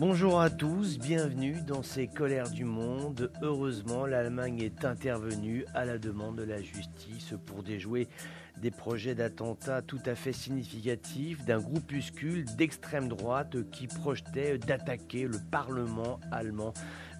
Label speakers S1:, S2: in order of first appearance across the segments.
S1: Bonjour à tous, bienvenue dans ces colères du monde. Heureusement, l'Allemagne est intervenue à la demande de la justice pour déjouer des projets d'attentats tout à fait significatifs d'un groupuscule d'extrême droite qui projetait d'attaquer le Parlement allemand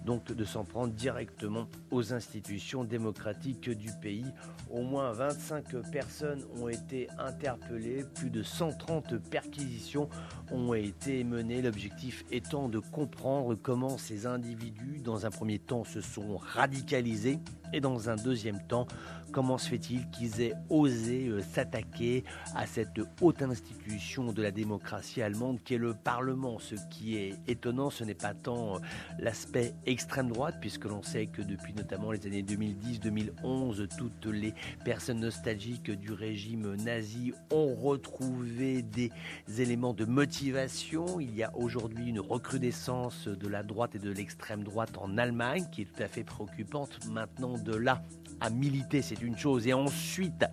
S1: donc de s'en prendre directement aux institutions démocratiques du pays. Au moins 25 personnes ont été interpellées, plus de 130 perquisitions ont été menées, l'objectif étant de comprendre comment ces individus, dans un premier temps, se sont radicalisés et dans un deuxième temps, comment se fait-il qu'ils aient osé s'attaquer à cette haute institution de la démocratie allemande qui est le Parlement Ce qui est étonnant, ce n'est pas tant euh, l'aspect extrême droite, puisque l'on sait que depuis notamment les années 2010-2011, toutes les personnes nostalgiques du régime nazi ont retrouvé des éléments de motivation. Il y a aujourd'hui une recrudescence de la droite et de l'extrême droite en Allemagne qui est tout à fait préoccupante maintenant de là à militer, c'est une chose, et ensuite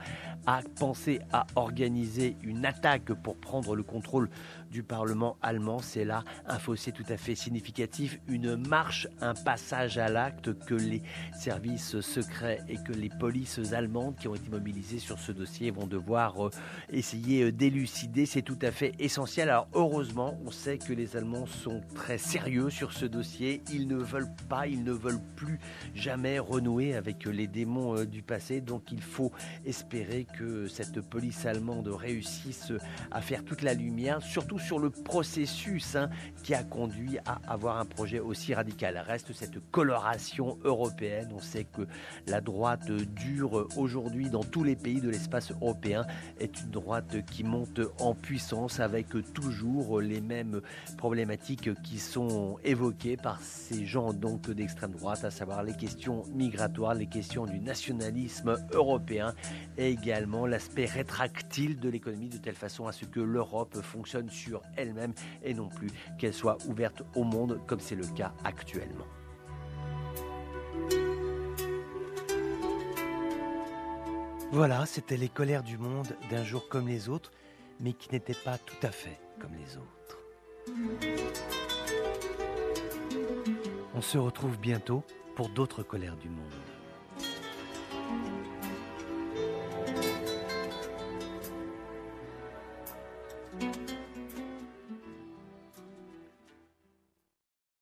S1: à penser à organiser une attaque pour prendre le contrôle du Parlement allemand. C'est là un fossé tout à fait significatif, une marche, un passage à l'acte que les services secrets et que les polices allemandes qui ont été mobilisées sur ce dossier vont devoir euh, essayer euh, d'élucider. C'est tout à fait essentiel. Alors heureusement, on sait que les Allemands sont très sérieux sur ce dossier. Ils ne veulent pas, ils ne veulent plus jamais renouer avec les démons euh, du passé. Donc il faut espérer que cette police allemande réussisse à faire toute la lumière, surtout sur le processus hein, qui a conduit à avoir un projet aussi radical. Reste cette coloration européenne. On sait que la droite dure aujourd'hui dans tous les pays de l'espace européen est une droite qui monte en puissance avec toujours les mêmes problématiques qui sont évoquées par ces gens donc d'extrême droite, à savoir les questions migratoires, les questions du nationalisme européen et également l'aspect rétractile de l'économie de telle façon à ce que l'Europe fonctionne sur elle-même et non plus qu'elle soit ouverte au monde comme c'est le cas actuellement. Voilà, c'était les colères du monde d'un jour comme les autres, mais qui n'étaient pas tout à fait comme les autres. On se retrouve bientôt pour d'autres colères du monde.